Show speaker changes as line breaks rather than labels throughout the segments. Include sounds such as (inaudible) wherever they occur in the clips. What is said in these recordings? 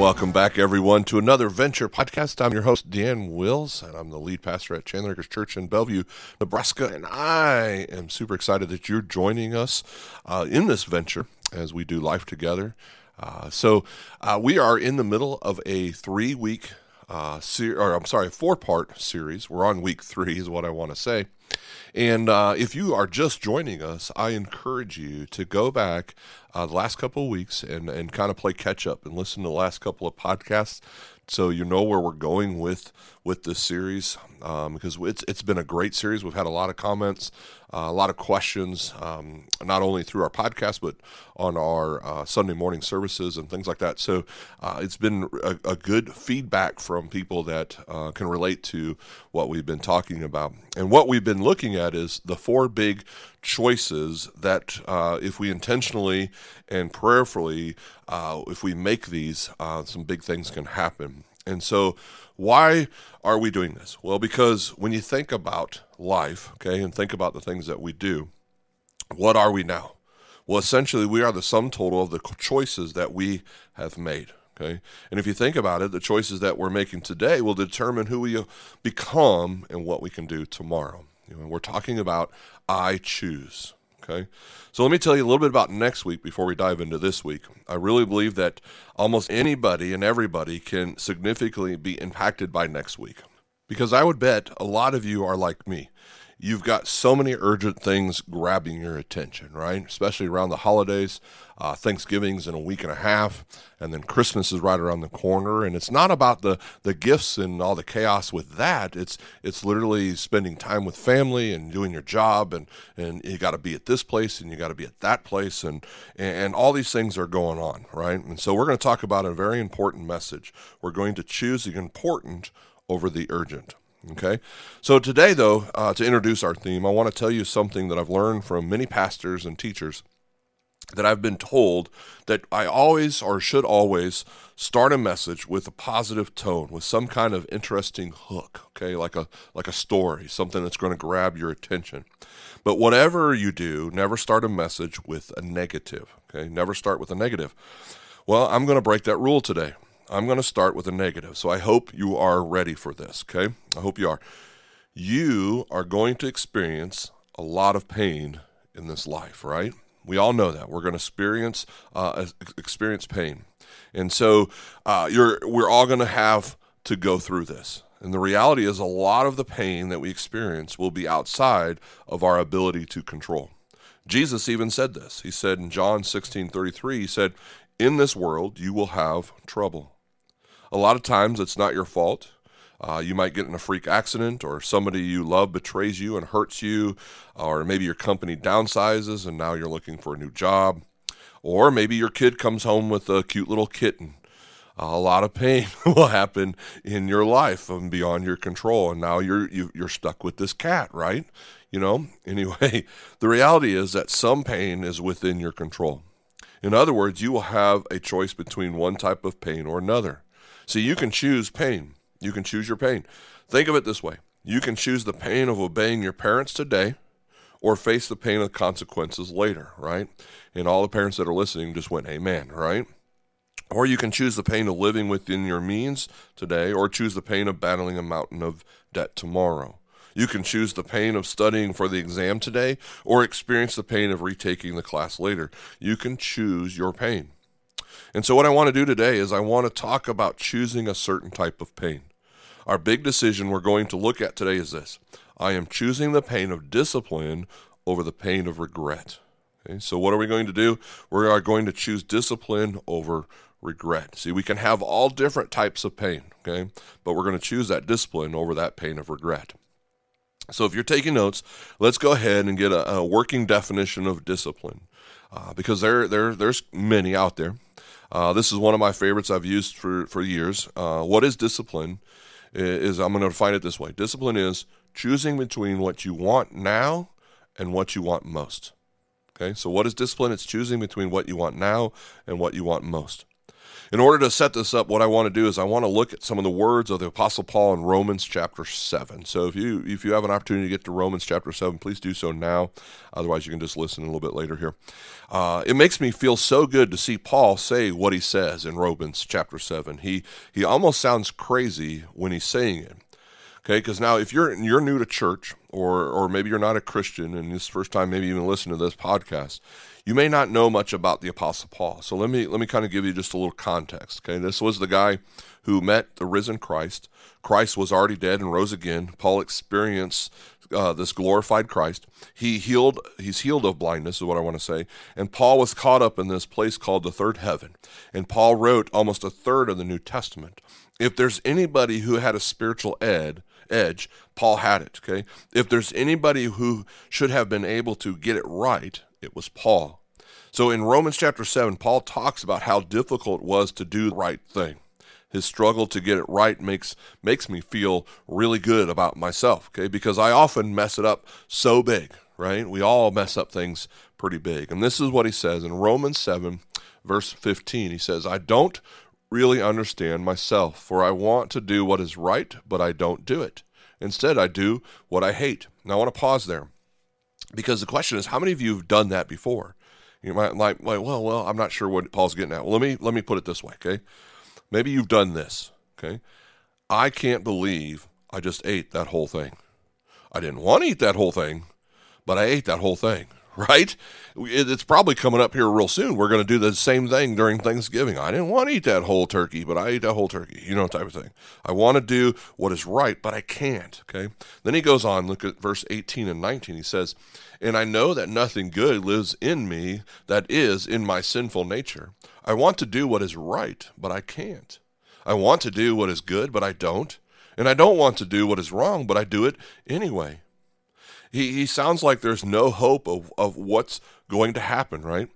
Welcome back, everyone, to another Venture podcast. I'm your host, Dan Wills, and I'm the lead pastor at Chandler Church in Bellevue, Nebraska. And I am super excited that you're joining us uh, in this venture as we do life together. Uh, so, uh, we are in the middle of a three week uh, ser- or I'm sorry, four part series. We're on week three, is what I want to say. And uh, if you are just joining us, I encourage you to go back uh, the last couple of weeks and, and kind of play catch up and listen to the last couple of podcasts so you know where we're going with with this series um, because it's it's been a great series. We've had a lot of comments, uh, a lot of questions, um, not only through our podcast but on our uh, Sunday morning services and things like that. So uh, it's been a, a, good feedback from people that uh, can relate to what we've been talking about. And what we've been looking at is the four big choices that, uh, if we intentionally and prayerfully, uh, if we make these, uh, some big things can happen. And so, why are we doing this? Well, because when you think about life, okay, and think about the things that we do, what are we now? Well, essentially, we are the sum total of the choices that we have made. Okay. And if you think about it, the choices that we're making today will determine who we become and what we can do tomorrow. You know, we're talking about I choose. Okay. So let me tell you a little bit about next week before we dive into this week. I really believe that almost anybody and everybody can significantly be impacted by next week. Because I would bet a lot of you are like me you've got so many urgent things grabbing your attention, right? Especially around the holidays. Uh, Thanksgiving's in a week and a half, and then Christmas is right around the corner. And it's not about the the gifts and all the chaos with that. It's it's literally spending time with family and doing your job, and and you got to be at this place and you got to be at that place, and and all these things are going on, right? And so we're going to talk about a very important message. We're going to choose the important over the urgent. Okay. So today, though, uh, to introduce our theme, I want to tell you something that I've learned from many pastors and teachers that I've been told that I always or should always start a message with a positive tone, with some kind of interesting hook, okay, like a like a story, something that's going to grab your attention. But whatever you do, never start a message with a negative, okay? Never start with a negative. Well, I'm going to break that rule today. I'm going to start with a negative. So I hope you are ready for this, okay? I hope you are. You are going to experience a lot of pain in this life, right? We all know that. We're going to experience uh, experience pain. And so uh, you're we're all going to have to go through this. And the reality is a lot of the pain that we experience will be outside of our ability to control. Jesus even said this. He said in John 16:33, he said, "In this world you will have trouble." A lot of times it's not your fault. Uh, you might get in a freak accident, or somebody you love betrays you and hurts you, or maybe your company downsizes and now you're looking for a new job, or maybe your kid comes home with a cute little kitten. A lot of pain (laughs) will happen in your life and beyond your control, and now you're you, are you are stuck with this cat, right? You know. (laughs) Anyway, the reality is that some pain is within your control. In other words, you will have a choice between one type of pain or another. See, you can choose pain. You can choose your pain. Think of it this way you can choose the pain of obeying your parents today or face the pain of consequences later, right? And all the parents that are listening just went, Amen, right? Or you can choose the pain of living within your means today or choose the pain of battling a mountain of debt tomorrow. You can choose the pain of studying for the exam today or experience the pain of retaking the class later. You can choose your pain. And so, what I want to do today is I want to talk about choosing a certain type of pain. Our big decision we're going to look at today is this I am choosing the pain of discipline over the pain of regret. Okay, so, what are we going to do? We are going to choose discipline over regret. See, we can have all different types of pain, okay? But we're going to choose that discipline over that pain of regret. So, if you're taking notes, let's go ahead and get a, a working definition of discipline, uh, because there, there, there's many out there. Uh, this is one of my favorites I've used for, for years. Uh, what is discipline? is I'm going to define it this way discipline is choosing between what you want now and what you want most. Okay, so what is discipline? It's choosing between what you want now and what you want most. In order to set this up, what I want to do is I want to look at some of the words of the Apostle Paul in Romans chapter seven. So if you if you have an opportunity to get to Romans chapter seven, please do so now. Otherwise, you can just listen a little bit later here. Uh, it makes me feel so good to see Paul say what he says in Romans chapter seven. He he almost sounds crazy when he's saying it. Okay, because now if you're you're new to church, or or maybe you're not a Christian, and this first time maybe even listen to this podcast, you may not know much about the Apostle Paul. So let me let me kind of give you just a little context. Okay, this was the guy who met the risen Christ. Christ was already dead and rose again. Paul experienced uh, this glorified Christ. He healed. He's healed of blindness, is what I want to say. And Paul was caught up in this place called the third heaven. And Paul wrote almost a third of the New Testament. If there's anybody who had a spiritual ed, edge, Paul had it. Okay. If there's anybody who should have been able to get it right, it was Paul. So in Romans chapter 7, Paul talks about how difficult it was to do the right thing. His struggle to get it right makes makes me feel really good about myself, okay? Because I often mess it up so big, right? We all mess up things pretty big. And this is what he says in Romans 7 verse 15. He says, "I don't really understand myself, for I want to do what is right, but I don't do it. Instead, I do what I hate. Now, I want to pause there because the question is, how many of you have done that before? You might like, well, well, I'm not sure what Paul's getting at. Well, let me let me put it this way, okay? Maybe you've done this, okay? I can't believe I just ate that whole thing. I didn't want to eat that whole thing, but I ate that whole thing right? It's probably coming up here real soon. We're going to do the same thing during Thanksgiving. I didn't want to eat that whole turkey, but I ate that whole turkey, you know, type of thing. I want to do what is right, but I can't, okay? Then he goes on, look at verse 18 and 19. He says, And I know that nothing good lives in me that is in my sinful nature. I want to do what is right, but I can't. I want to do what is good, but I don't. And I don't want to do what is wrong, but I do it anyway he, he sounds like there's no hope of, of what's going to happen, right?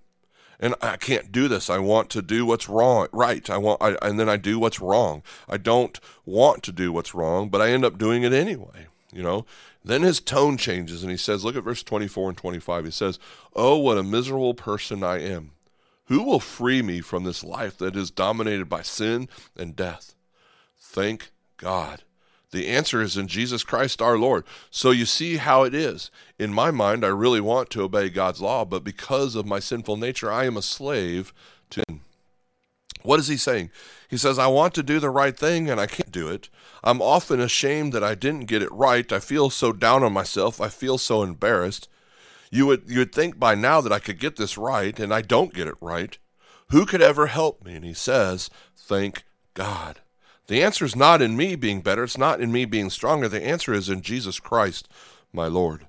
And I can't do this. I want to do what's wrong, right? I want, I, and then I do what's wrong. I don't want to do what's wrong, but I end up doing it anyway. You know. Then his tone changes, and he says, "Look at verse 24 and 25." He says, "Oh, what a miserable person I am! Who will free me from this life that is dominated by sin and death?" Thank God the answer is in Jesus Christ our Lord. So you see how it is. In my mind, I really want to obey God's law, but because of my sinful nature, I am a slave to. What is he saying? He says, I want to do the right thing and I can't do it. I'm often ashamed that I didn't get it right. I feel so down on myself. I feel so embarrassed. You would you would think by now that I could get this right and I don't get it right. Who could ever help me? And he says, Thank God. The answer is not in me being better. It's not in me being stronger. The answer is in Jesus Christ, my Lord.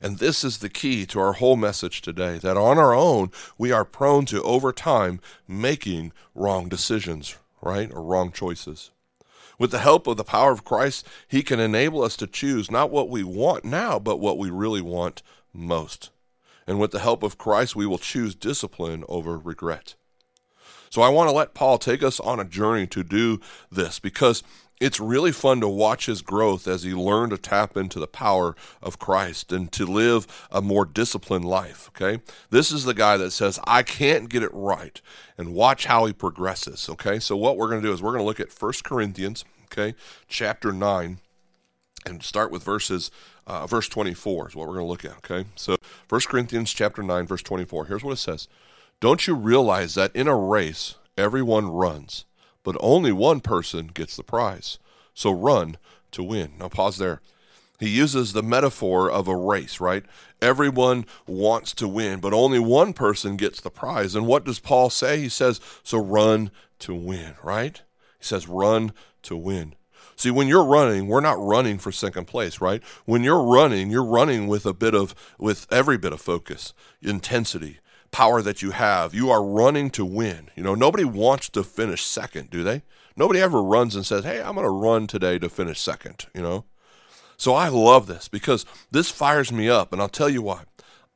And this is the key to our whole message today that on our own, we are prone to, over time, making wrong decisions, right? Or wrong choices. With the help of the power of Christ, He can enable us to choose not what we want now, but what we really want most. And with the help of Christ, we will choose discipline over regret. So I want to let Paul take us on a journey to do this because it's really fun to watch his growth as he learned to tap into the power of Christ and to live a more disciplined life. Okay. This is the guy that says, I can't get it right. And watch how he progresses. Okay. So, what we're going to do is we're going to look at First Corinthians, okay, chapter 9, and start with verses. Uh, verse 24 is what we're going to look at. Okay. So, First Corinthians chapter 9, verse 24. Here's what it says. Don't you realize that in a race, everyone runs, but only one person gets the prize? So run to win. Now, pause there. He uses the metaphor of a race, right? Everyone wants to win, but only one person gets the prize. And what does Paul say? He says, So run to win, right? He says, Run to win. See, when you're running, we're not running for second place, right? When you're running, you're running with a bit of, with every bit of focus, intensity, power that you have. You are running to win. You know, nobody wants to finish second, do they? Nobody ever runs and says, "Hey, I'm going to run today to finish second, you know? So I love this because this fires me up and I'll tell you why.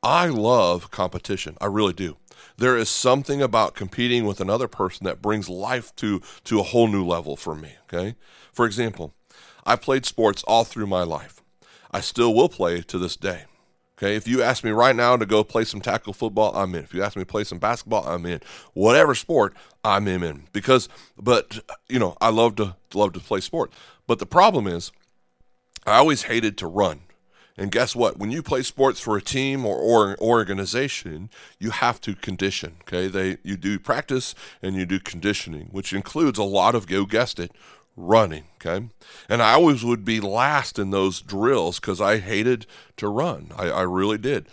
I love competition. I really do. There is something about competing with another person that brings life to to a whole new level for me, okay? For example, I played sports all through my life. I still will play to this day. Okay, if you ask me right now to go play some tackle football, I'm in. If you ask me to play some basketball, I'm in. Whatever sport, I'm in. Because, but you know, I love to love to play sport. But the problem is, I always hated to run. And guess what? When you play sports for a team or, or organization, you have to condition. Okay, they you do practice and you do conditioning, which includes a lot of go guessed it, running. Okay, and I always would be last in those drills because I hated to run. I, I really did.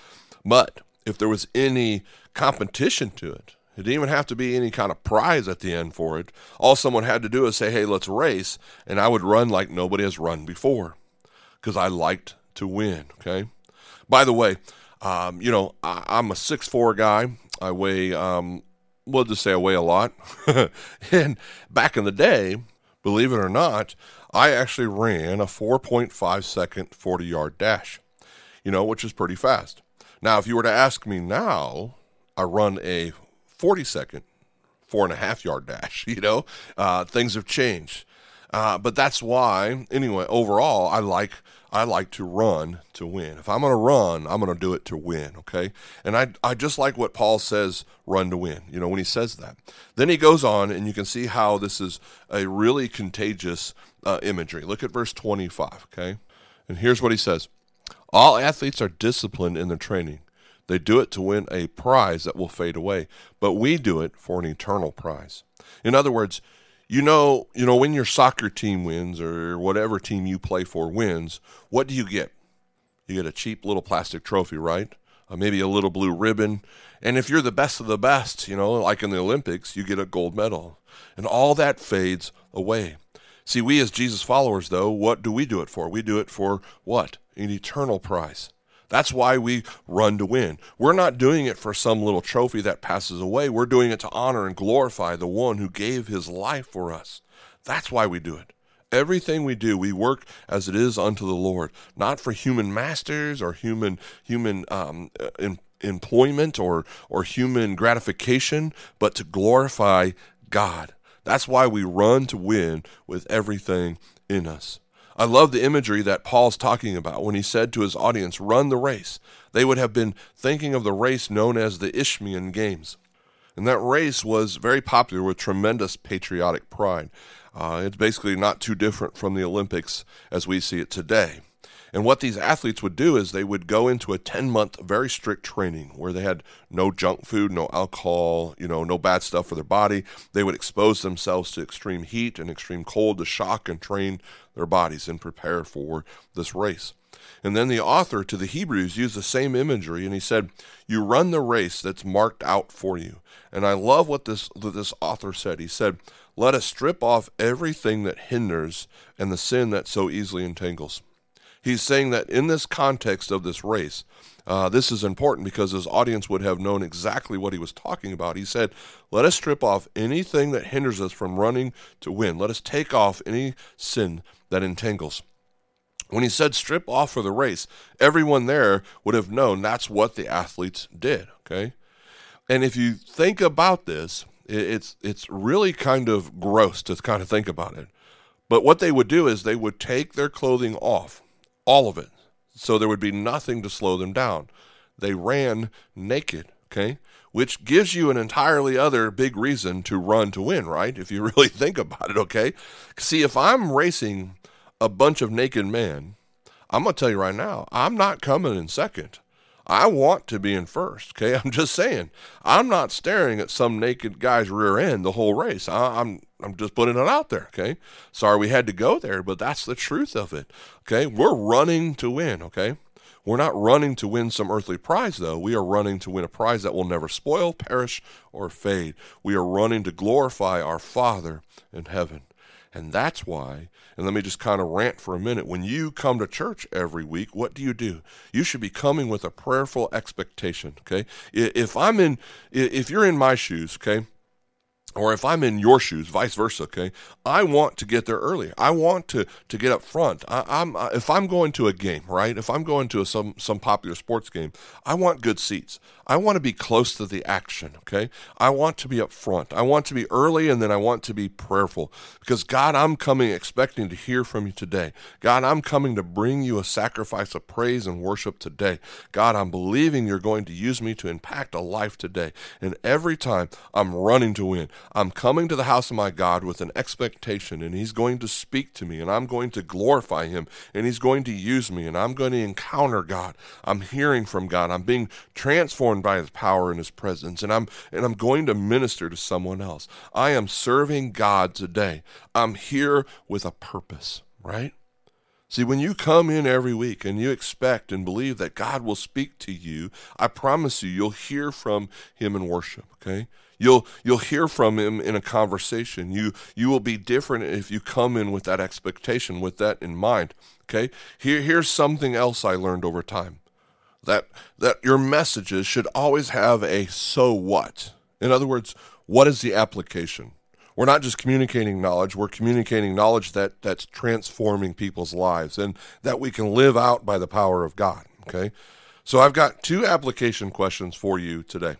But if there was any competition to it, it didn't even have to be any kind of prize at the end for it. All someone had to do is say, "Hey, let's race," and I would run like nobody has run before because I liked to win. Okay. By the way, um, you know I, am a six four guy. I weigh, um, we'll just say I weigh a lot. (laughs) and back in the day, believe it or not, I actually ran a 4.5 second 40 yard dash. You know, which is pretty fast. Now, if you were to ask me now, I run a 40 second four and a half yard dash. (laughs) You know, uh, things have changed. Uh, but that's why, anyway, overall, I like I like to run to win. If I'm going to run, I'm going to do it to win, okay? And I, I just like what Paul says, run to win, you know, when he says that. Then he goes on, and you can see how this is a really contagious uh, imagery. Look at verse 25, okay? And here's what he says All athletes are disciplined in their training. They do it to win a prize that will fade away, but we do it for an eternal prize. In other words, you know, you know when your soccer team wins or whatever team you play for wins, what do you get? You get a cheap little plastic trophy, right? Uh, maybe a little blue ribbon. And if you're the best of the best, you know, like in the Olympics, you get a gold medal. And all that fades away. See, we as Jesus followers, though, what do we do it for? We do it for what? An eternal prize. That's why we run to win. We're not doing it for some little trophy that passes away. We're doing it to honor and glorify the one who gave his life for us. That's why we do it. Everything we do, we work as it is unto the Lord, not for human masters or human human um, in, employment or or human gratification, but to glorify God. That's why we run to win with everything in us. I love the imagery that Paul's talking about when he said to his audience, Run the race. They would have been thinking of the race known as the Isthmian Games. And that race was very popular with tremendous patriotic pride. Uh, it's basically not too different from the Olympics as we see it today. And what these athletes would do is they would go into a 10 month very strict training where they had no junk food, no alcohol, you know, no bad stuff for their body. They would expose themselves to extreme heat and extreme cold to shock and train their bodies and prepare for this race. And then the author to the Hebrews used the same imagery and he said, You run the race that's marked out for you. And I love what this, what this author said. He said, Let us strip off everything that hinders and the sin that so easily entangles. He's saying that in this context of this race, uh, this is important because his audience would have known exactly what he was talking about. He said, Let us strip off anything that hinders us from running to win. Let us take off any sin that entangles. When he said strip off for the race, everyone there would have known that's what the athletes did. Okay. And if you think about this, it's it's really kind of gross to kind of think about it. But what they would do is they would take their clothing off all of it. So there would be nothing to slow them down. They ran naked, okay? Which gives you an entirely other big reason to run to win, right? If you (laughs) really think about it, okay? See, if I'm racing a bunch of naked men, I'm going to tell you right now, I'm not coming in second. I want to be in first. Okay, (laughs) I'm just saying. I'm not staring at some naked guy's rear end the whole race. I, am I'm just putting it out there. Okay, sorry we had to go there, but that's the truth of it. Okay, we're running to win. Okay, we're not running to win some earthly prize though. We are running to win a prize that will never spoil, perish, or fade. We are running to glorify our Father in heaven. And that's why, and let me just kind of rant for a minute. When you come to church every week, what do you do? You should be coming with a prayerful expectation, okay? If I'm in, if you're in my shoes, okay, or if I'm in your shoes, vice versa, okay, I want to get there early. I want to to get up front. I, am if I'm going to a game, right? If I'm going to a, some some popular sports game, I want good seats. I want to be close to the action, okay? I want to be up front. I want to be early, and then I want to be prayerful because God, I'm coming expecting to hear from you today. God, I'm coming to bring you a sacrifice of praise and worship today. God, I'm believing you're going to use me to impact a life today, and every time I'm running to win. I'm coming to the house of my God with an expectation, and He's going to speak to me, and I'm going to glorify Him, and He's going to use me, and I'm going to encounter God. I'm hearing from God. I'm being transformed by His power and His presence, and I'm and I'm going to minister to someone else. I am serving God today. I'm here with a purpose, right? See, when you come in every week and you expect and believe that God will speak to you, I promise you, you'll hear from Him in worship, okay? You'll you'll hear from him in a conversation. You you will be different if you come in with that expectation, with that in mind. Okay? Here here's something else I learned over time. That that your messages should always have a so what. In other words, what is the application? We're not just communicating knowledge, we're communicating knowledge that that's transforming people's lives and that we can live out by the power of God, okay? So I've got two application questions for you today.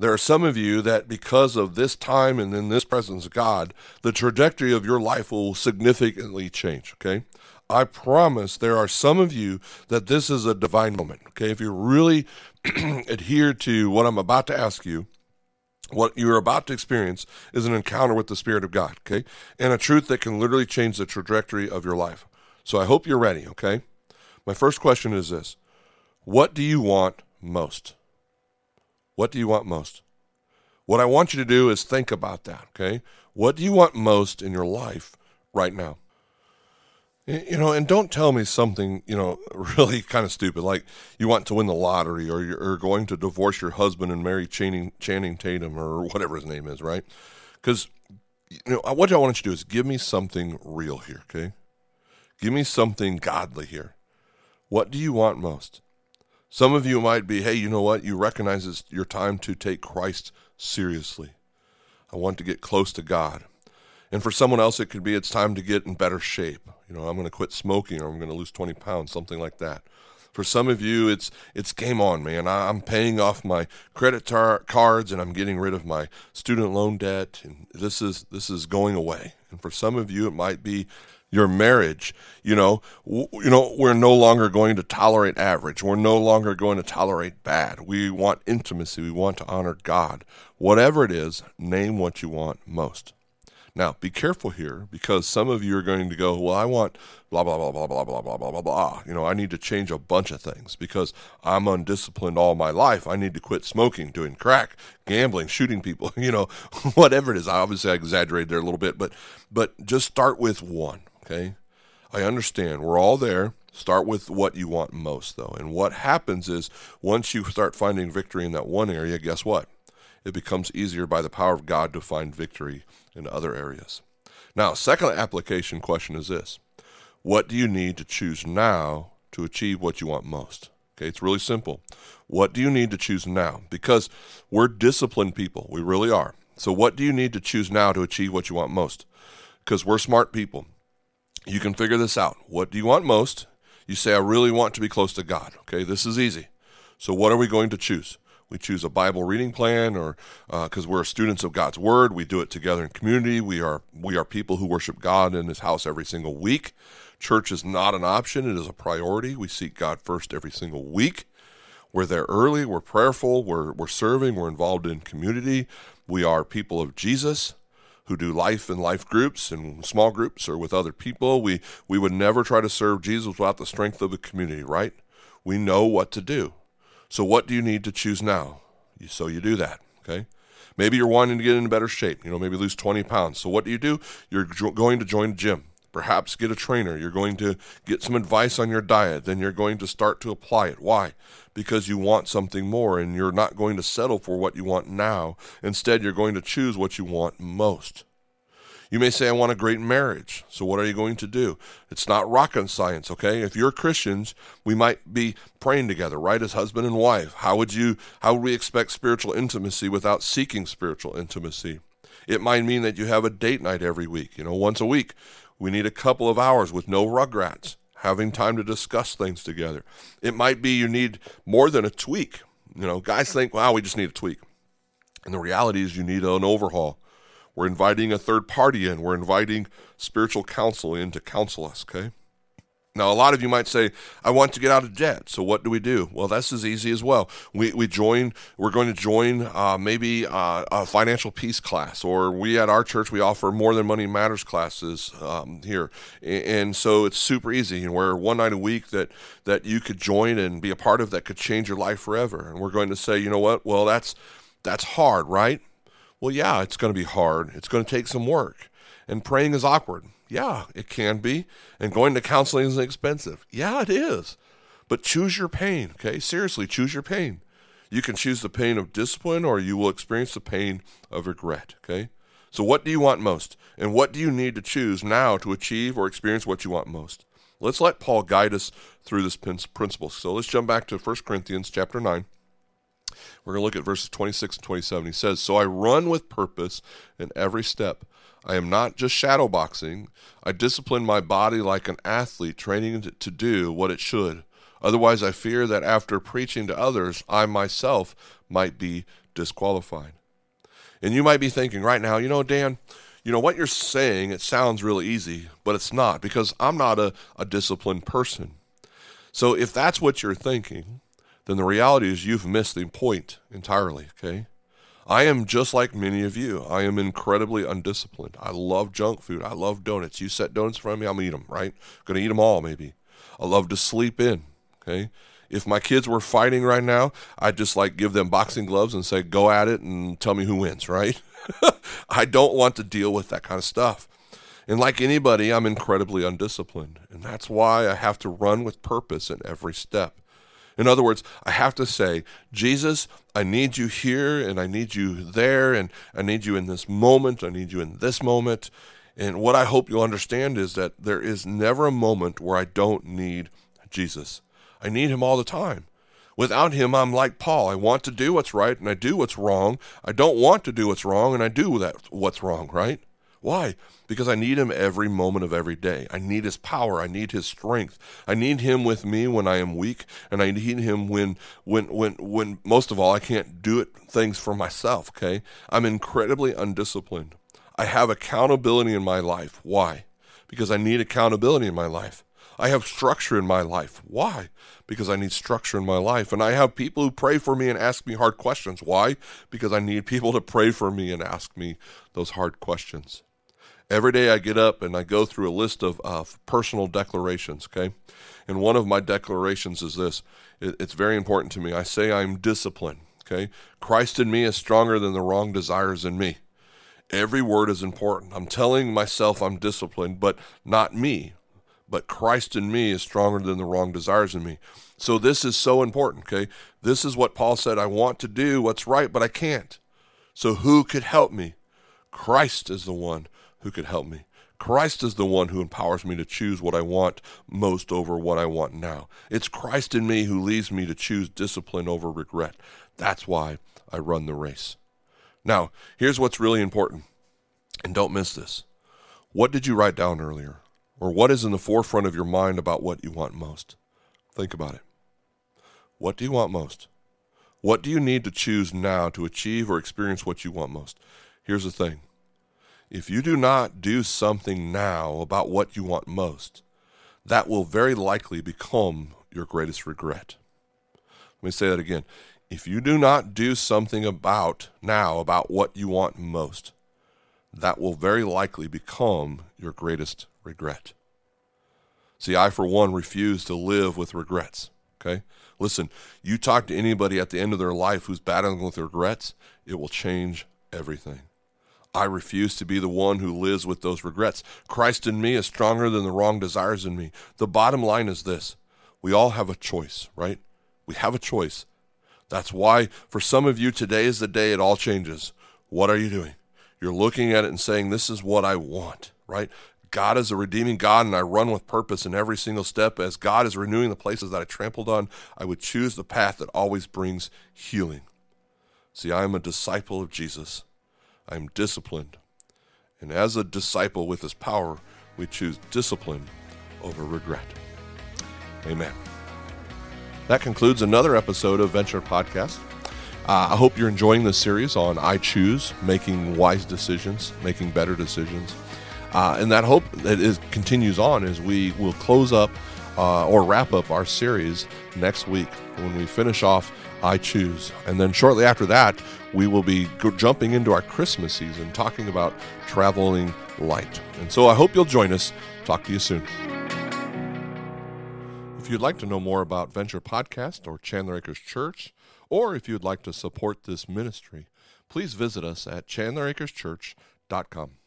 There are some of you that because of this time and in this presence of God, the trajectory of your life will significantly change, okay? I promise there are some of you that this is a divine moment, okay? If you really (clears throat) adhere to what I'm about to ask you, what you're about to experience is an encounter with the Spirit of God, okay? And a truth that can literally change the trajectory of your life. So I hope you're ready, okay? My first question is this What do you want most? What do you want most? What I want you to do is think about that, okay? What do you want most in your life right now? You know, and don't tell me something, you know, (laughs) really kind of stupid, like you want to win the lottery or you're going to divorce your husband and marry Channing, Channing Tatum or whatever his name is, right? Because, you know, what I want you to do is give me something real here, okay? Give me something godly here. What do you want most? Some of you might be, hey, you know what? You recognize it's your time to take Christ seriously. I want to get close to God. And for someone else, it could be it's time to get in better shape. You know, I'm going to quit smoking or I'm going to lose 20 pounds, something like that. For some of you, it's it's game on, man. I'm paying off my credit tar- cards and I'm getting rid of my student loan debt, and this is this is going away. And for some of you, it might be your marriage you know w- you know we're no longer going to tolerate average. We're no longer going to tolerate bad. We want intimacy. We want to honor god. Whatever it is name what you want most. Now be careful here because some of you are going to go well i want blah blah blah blah blah blah blah blah blah blah. Ah, you know i need to change a bunch of things because i'm undisciplined all my life. I need to quit smoking doing crack gambling shooting people (laughs) you know (laughs) whatever it is. I obviously i exaggerated there a little bit but but just start with one Okay. I understand. We're all there. Start with what you want most, though. And what happens is once you start finding victory in that one area, guess what? It becomes easier by the power of God to find victory in other areas. Now, second application question is this What do you need to choose now to achieve what you want most? Okay, it's really simple. What do you need to choose now? Because we're disciplined people. We really are. So, what do you need to choose now to achieve what you want most? Because we're smart people you can figure this out. What do you want most? You say, I really want to be close to God. Okay, this is easy. So, what are we going to choose? We choose a Bible reading plan, or because uh, we're students of God's Word, we do it together in community. We are we are people who worship God in His house every single week. Church is not an option; it is a priority. We seek God first every single week. We're there early. We're prayerful. We're we're serving. We're involved in community. We are people of Jesus who do life in life groups and small groups or with other people. We we would never try to serve Jesus without the strength of the community, right? We know what to do. So what do you need to choose now? So you do that, okay? Maybe you're wanting to get in better shape, you know, maybe lose 20 pounds. So what do you do? You're jo- going to join a gym. Perhaps get a trainer. You're going to get some advice on your diet. Then you're going to start to apply it. Why? Because you want something more and you're not going to settle for what you want now. Instead, you're going to choose what you want most. You may say, I want a great marriage. So, what are you going to do? It's not rocket science, okay? If you're Christians, we might be praying together, right? As husband and wife. How would you, how would we expect spiritual intimacy without seeking spiritual intimacy? It might mean that you have a date night every week, you know, once a week. We need a couple of hours with no rugrats, having time to discuss things together. It might be you need more than a tweak. You know, guys think, wow, we just need a tweak. And the reality is you need an overhaul. We're inviting a third party in. We're inviting spiritual counsel in to counsel us, okay? Now, a lot of you might say, I want to get out of debt. So, what do we do? Well, that's as easy as well. We, we join, we're going to join uh, maybe uh, a financial peace class, or we at our church, we offer more than money matters classes um, here. And so it's super easy. And we're one night a week that, that you could join and be a part of that could change your life forever. And we're going to say, you know what? Well, that's, that's hard, right? Well, yeah, it's going to be hard. It's going to take some work. And praying is awkward. Yeah, it can be. And going to counseling is expensive. Yeah, it is. But choose your pain, okay? Seriously, choose your pain. You can choose the pain of discipline or you will experience the pain of regret, okay? So, what do you want most? And what do you need to choose now to achieve or experience what you want most? Let's let Paul guide us through this principle. So, let's jump back to 1 Corinthians chapter 9. We're going to look at verses 26 and 27. He says, So I run with purpose in every step. I am not just shadowboxing. I discipline my body like an athlete training it to do what it should. Otherwise, I fear that after preaching to others, I myself might be disqualified. And you might be thinking right now, you know, Dan, you know, what you're saying, it sounds really easy, but it's not because I'm not a, a disciplined person. So if that's what you're thinking, then the reality is you've missed the point entirely, okay? I am just like many of you. I am incredibly undisciplined. I love junk food. I love donuts. You set donuts in front of me, I'm gonna eat them, right? Gonna eat them all, maybe. I love to sleep in, okay? If my kids were fighting right now, I'd just like give them boxing gloves and say, go at it and tell me who wins, right? (laughs) I don't want to deal with that kind of stuff. And like anybody, I'm incredibly undisciplined. And that's why I have to run with purpose in every step. In other words, I have to say, Jesus, I need you here and I need you there and I need you in this moment. I need you in this moment. And what I hope you'll understand is that there is never a moment where I don't need Jesus. I need him all the time. Without him, I'm like Paul. I want to do what's right and I do what's wrong. I don't want to do what's wrong and I do that what's wrong, right? Why? Because I need him every moment of every day. I need his power. I need his strength. I need him with me when I am weak, and I need him when when when when most of all I can't do it things for myself, okay? I'm incredibly undisciplined. I have accountability in my life. Why? Because I need accountability in my life. I have structure in my life. Why? Because I need structure in my life. And I have people who pray for me and ask me hard questions. Why? Because I need people to pray for me and ask me those hard questions. Every day I get up and I go through a list of uh, personal declarations, okay? And one of my declarations is this it, it's very important to me. I say I'm disciplined, okay? Christ in me is stronger than the wrong desires in me. Every word is important. I'm telling myself I'm disciplined, but not me. But Christ in me is stronger than the wrong desires in me. So this is so important, okay? This is what Paul said I want to do what's right, but I can't. So who could help me? Christ is the one who could help me. Christ is the one who empowers me to choose what I want most over what I want now. It's Christ in me who leads me to choose discipline over regret. That's why I run the race. Now, here's what's really important, and don't miss this. What did you write down earlier? Or what is in the forefront of your mind about what you want most? Think about it. What do you want most? What do you need to choose now to achieve or experience what you want most? Here's the thing if you do not do something now about what you want most, that will very likely become your greatest regret. Let me say that again. If you do not do something about now about what you want most, that will very likely become your greatest regret. See, I, for one, refuse to live with regrets. Okay? Listen, you talk to anybody at the end of their life who's battling with regrets, it will change everything. I refuse to be the one who lives with those regrets. Christ in me is stronger than the wrong desires in me. The bottom line is this we all have a choice, right? We have a choice. That's why, for some of you, today is the day it all changes. What are you doing? You're looking at it and saying, This is what I want, right? God is a redeeming God, and I run with purpose in every single step. As God is renewing the places that I trampled on, I would choose the path that always brings healing. See, I am a disciple of Jesus. I'm disciplined. And as a disciple with his power, we choose discipline over regret. Amen. That concludes another episode of Venture Podcast. Uh, I hope you're enjoying this series on I Choose, making wise decisions, making better decisions. Uh, and that hope that is continues on as we will close up uh, or wrap up our series next week when we finish off I Choose. And then shortly after that, we will be jumping into our Christmas season talking about traveling light. And so I hope you'll join us. Talk to you soon. If you'd like to know more about Venture Podcast or Chandler Acres Church, or if you'd like to support this ministry, please visit us at chandleracreschurch.com.